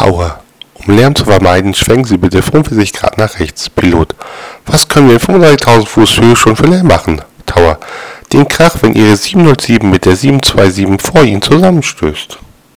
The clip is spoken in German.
Tower. Um Lärm zu vermeiden, schwenken Sie bitte 45 Grad nach rechts. Pilot. Was können wir in 35.000 Fuß Höhe schon für Lärm machen? Tower. Den Krach, wenn Ihre 707 mit der 727 vor Ihnen zusammenstößt.